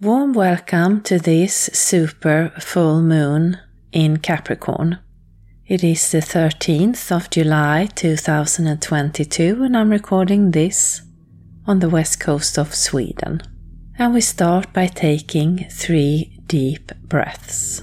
Warm welcome to this super full moon in Capricorn. It is the 13th of July 2022, and I'm recording this on the west coast of Sweden. And we start by taking three deep breaths.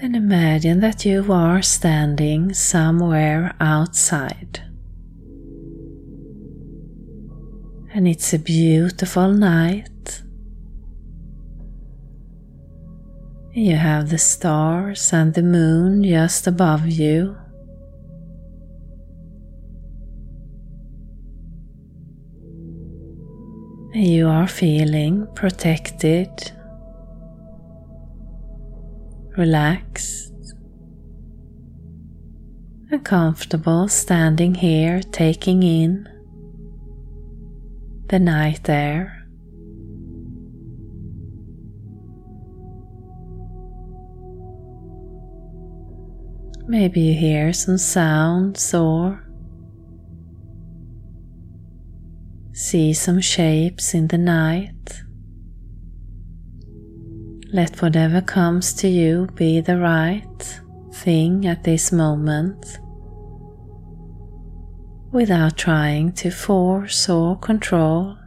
Then imagine that you are standing somewhere outside. And it's a beautiful night. You have the stars and the moon just above you. You are feeling protected relaxed and comfortable standing here taking in the night air. Maybe you hear some sounds or see some shapes in the night. Let whatever comes to you be the right thing at this moment without trying to force or control.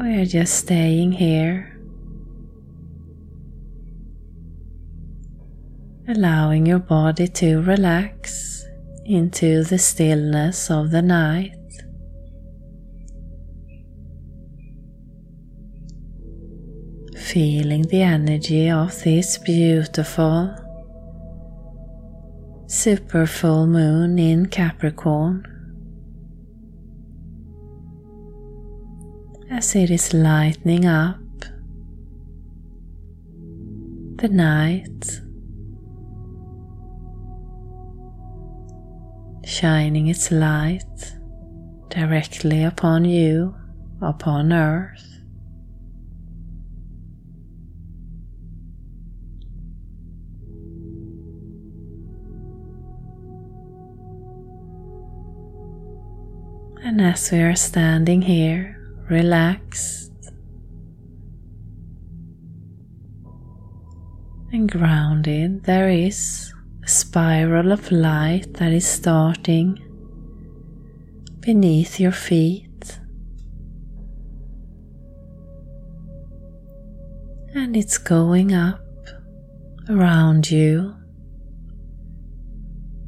We are just staying here, allowing your body to relax into the stillness of the night. Feeling the energy of this beautiful super full moon in Capricorn as it is lightening up the night, shining its light directly upon you, upon Earth. And as we are standing here, relaxed and grounded, there is a spiral of light that is starting beneath your feet. And it's going up around you,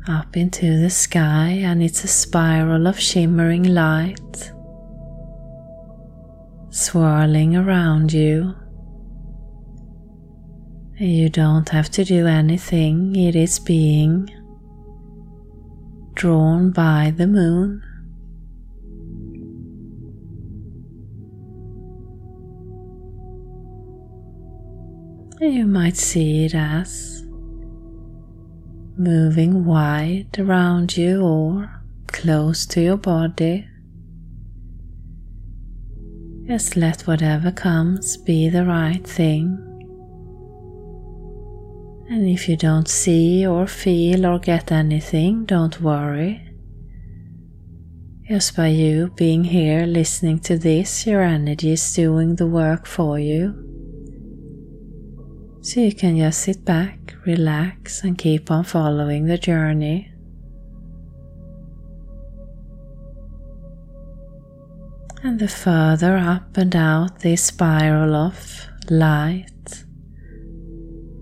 up into the sky, and it's a spiral of shimmering light swirling around you. You don't have to do anything, it is being drawn by the moon. You might see it as moving wide around you or close to your body. Just let whatever comes be the right thing. And if you don't see or feel or get anything, don't worry. Just by you being here listening to this, your energy is doing the work for you. So you can just sit back, relax, and keep on following the journey. And the further up and out this spiral of light,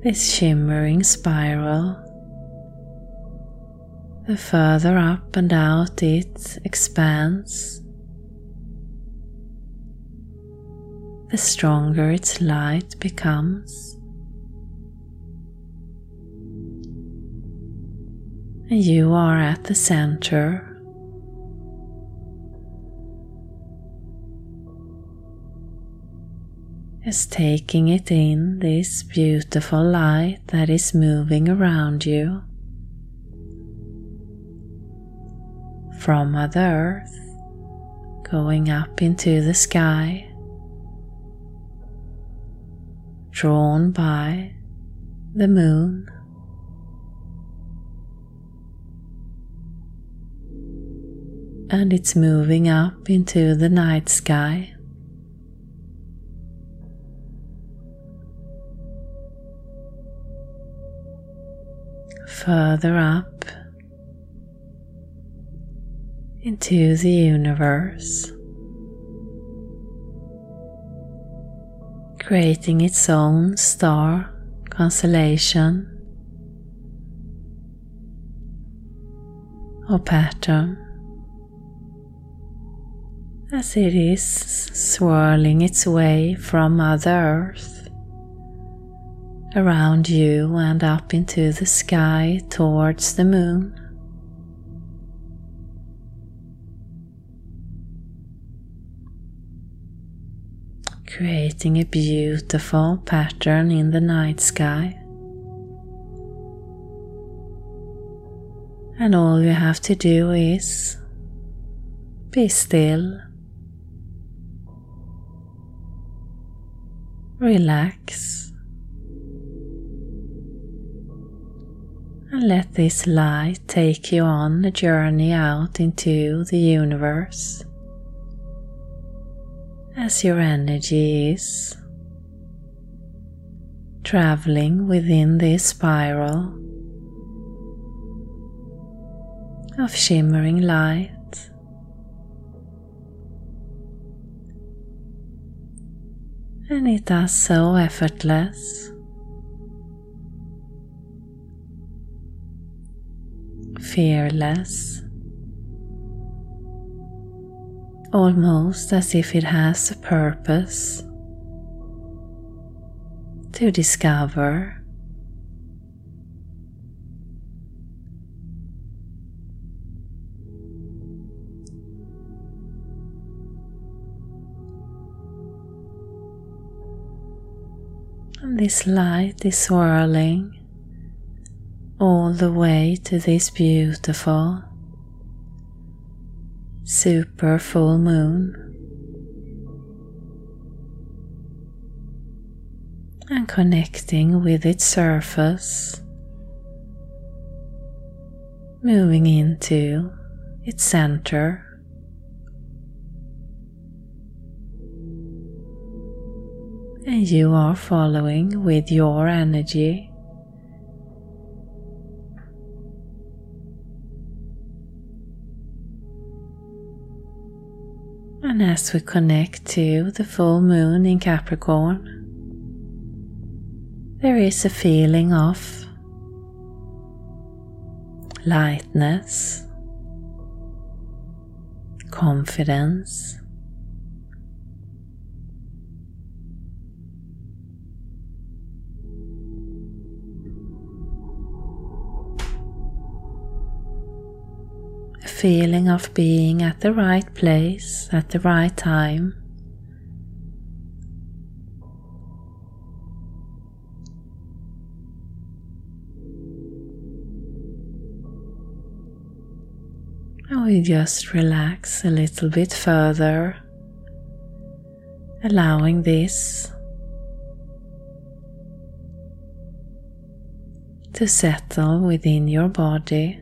this shimmering spiral, the further up and out it expands, the stronger its light becomes. You are at the center is taking it in this beautiful light that is moving around you from Mother Earth, going up into the sky, drawn by the moon. And it's moving up into the night sky. further up into the universe, creating its own star constellation or pattern as it is swirling its way from Mother Earth around you and up into the sky towards the moon. Creating a beautiful pattern in the night sky. And all you have to do is be still, relax. and let this light take you on a journey out into the universe as your energy is traveling within this spiral of shimmering light. And it so effortless. fearless, almost as if it has a purpose to discover. This light is swirling all the way to this beautiful super full moon. And connecting with its surface, moving into its center and you are following with your energy. And as we connect to the full moon in Capricorn, there is a feeling of lightness, confidence. Feeling of being at the right place at the right time. Now we just relax a little bit further, allowing this to settle within your body.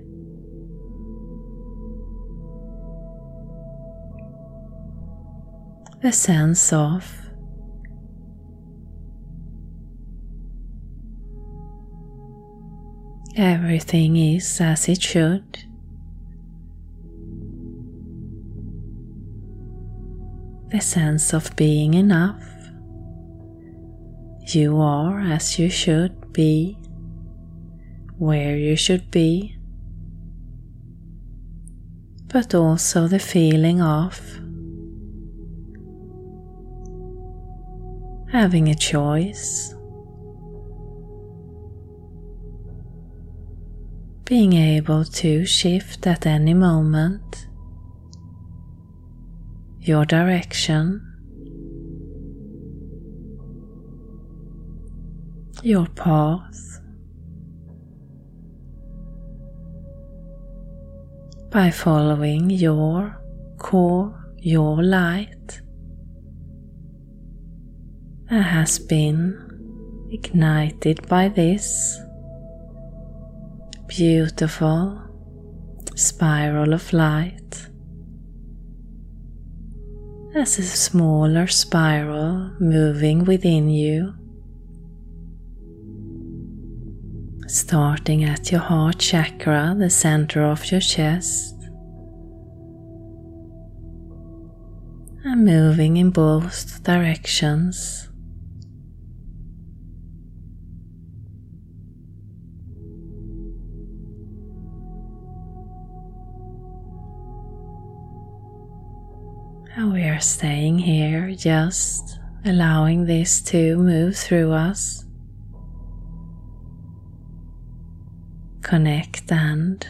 The sense of everything is as it should. the sense of being enough. You are as you should be, where you should be, but also the feeling of having a choice, being able to shift at any moment. Your direction, your path. By following your core, your light that has been ignited by this beautiful spiral of light as a smaller spiral moving within you, starting at your heart chakra, the center of your chest, and moving in both directions. Staying here, just allowing this to move through us. Connect and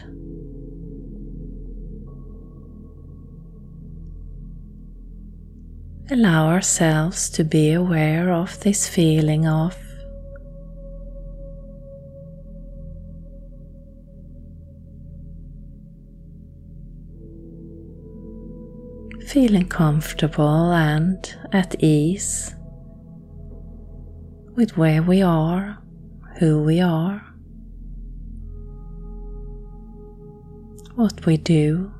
allow ourselves to be aware of this feeling of feeling comfortable and at ease with where we are, who we are, what we do,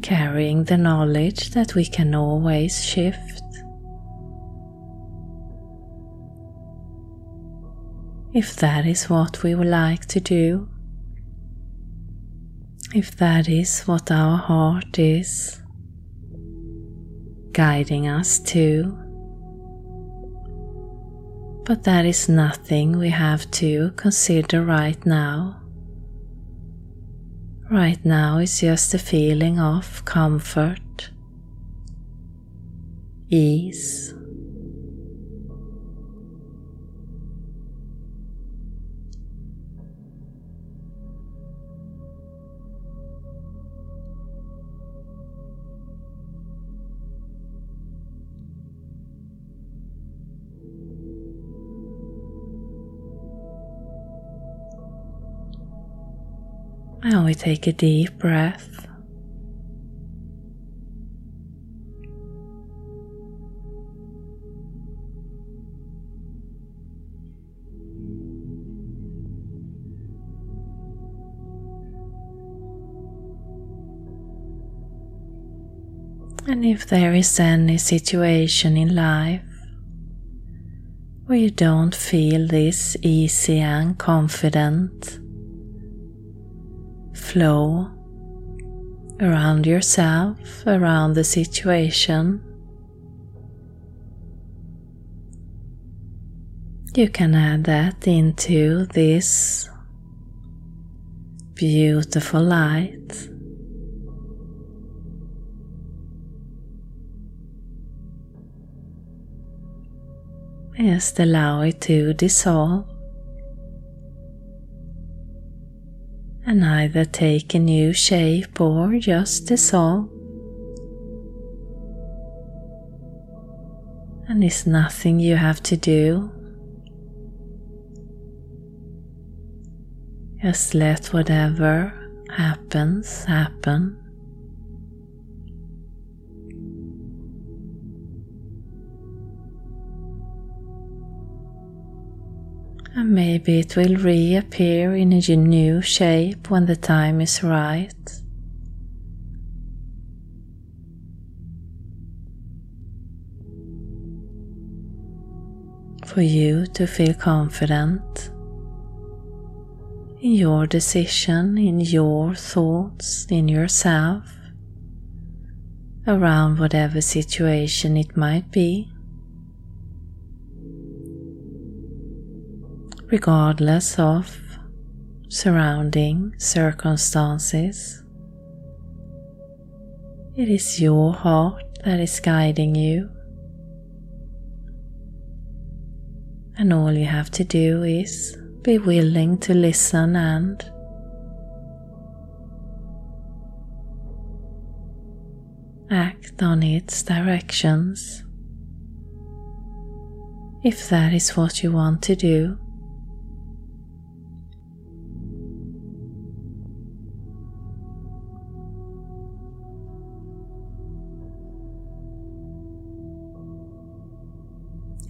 carrying the knowledge that we can always shift. If that is what we would like to do, if that is what our heart is guiding us to. But that is nothing we have to consider right now. Right now is just a feeling of comfort, ease. Now we take a deep breath. And if there is any situation in life where you don't feel this easy and confident flow around yourself, around the situation, you can add that into this beautiful light. Just allow it to dissolve and either take a new shape or just dissolve. And it's nothing you have to do. Just let whatever happens happen. And maybe it will reappear in a new shape when the time is right. For you to feel confident in your decision, in your thoughts, in yourself, around whatever situation it might be. Regardless of surrounding circumstances. It is your heart that is guiding you. And all you have to do is be willing to listen and act on its directions if that is what you want to do.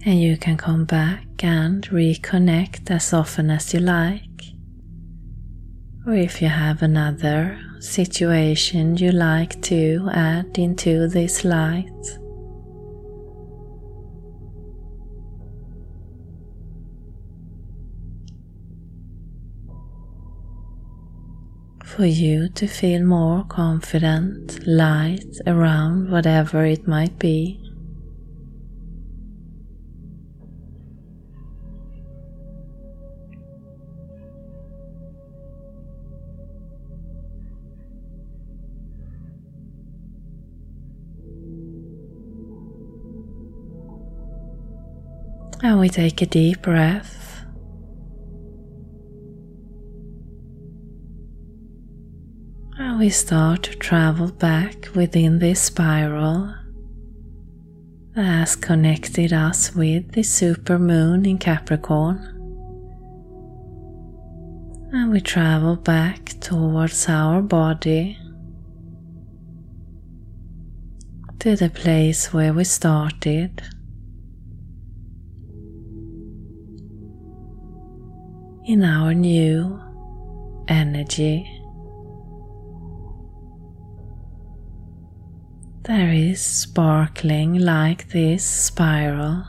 And you can come back and reconnect as often as you like. Or if you have another situation you like to add into this light. For you to feel more confident, light around whatever it might be. We take a deep breath. And we start to travel back within this spiral that has connected us with the super moon in Capricorn. And we travel back towards our body to the place where we started. In our new energy. There is sparkling like this spiral.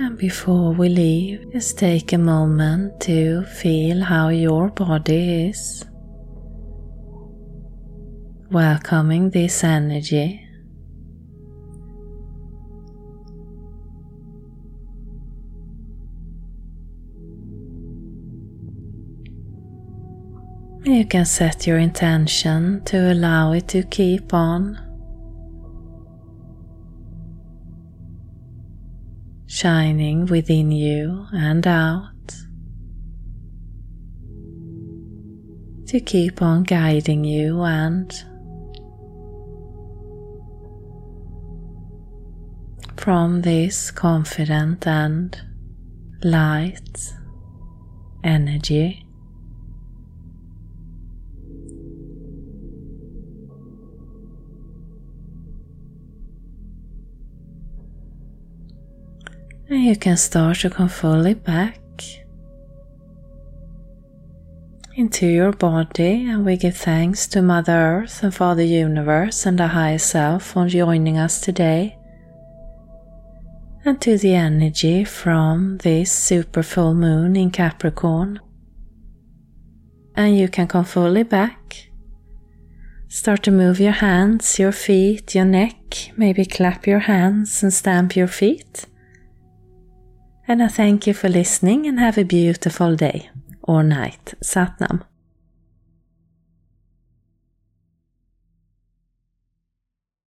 And before we leave, just take a moment to feel how your body is. Welcoming this energy. You can set your intention to allow it to keep on shining within you and out to keep on guiding you and from this confident and light energy. And you can start to come fully back into your body, and we give thanks to Mother Earth and Father Universe and the Higher Self for joining us today, and to the energy from this super full moon in Capricorn. And you can come fully back. Start to move your hands, your feet, your neck, maybe clap your hands and stamp your feet. And I thank you for listening and have a beautiful day or night. Satnam.